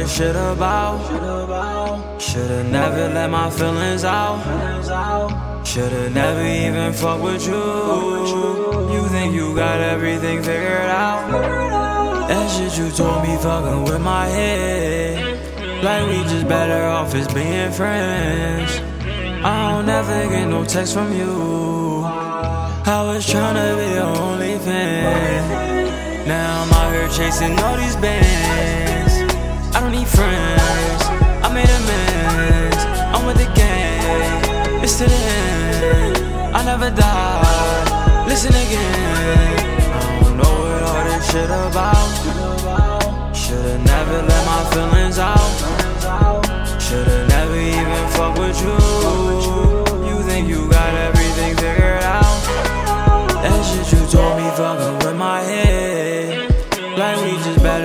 this shit about. Should've never let my feelings out. Should've never even fuck with you. You think you got everything figured out? That shit you told me fucking with my head. Like we just better off as being friends. I don't ever get no text from you. I was tryna be your only fan. Now here chasing all these bands. I don't need friends. I made amends. I'm with the gang. It's to the end. I never die. Listen again.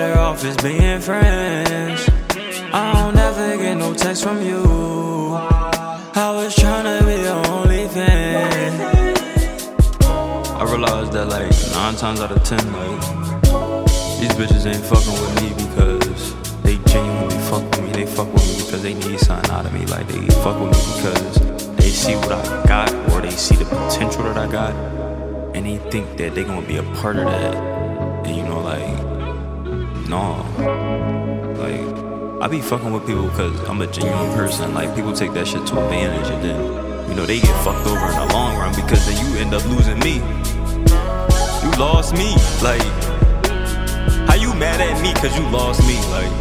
Better off as being friends. I don't ever get no text from you. I was tryna be your only fan. I realized that like nine times out of ten, like these bitches ain't fucking with me because they genuinely fuck with me. They fuck with me because they need something out of me. Like they fuck with me because they see what I got or they see the potential that I got, and they think that they gonna be a part of that. And you know, like, no, like I be fucking with people because I'm a genuine person. Like people take that shit to advantage, and then you know they get fucked over in the long run because then you end up losing me. You lost me, like. How you mad at me cause you lost me? Like,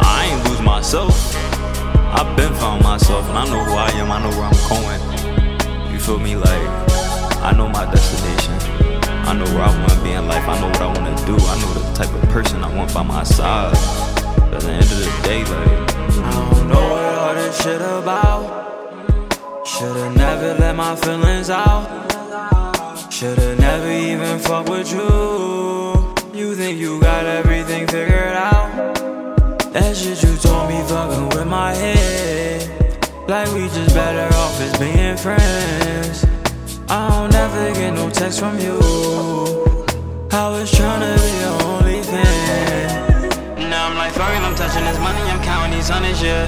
I ain't lose myself. I've been found myself and I know who I am, I know where I'm going. You feel me? Like, I know my destination. I know where I wanna be in life. I know what I wanna do. I know the type of person I want by my side. But at the end of the day, like, I don't know what all this shit about. Should've never let my feelings out. Should've never even fuck with you. You think you got everything figured out? That shit you told me fucking with my head. Like we just better off as being friends. Text from you. I was tryna be your only fan. Now I'm like, fuck it, I'm touching this money, I'm counting these hundreds, yeah.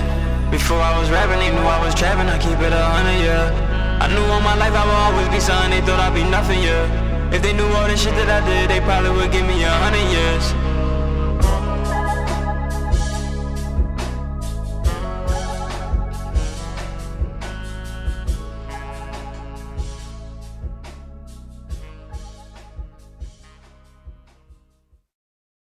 Before I was rapping, they knew I was trapping, I keep it a hundred, yeah. I knew all my life I would always be something, they thought I'd be nothing, yeah. If they knew all the shit that I did, they probably would give me a hundred years.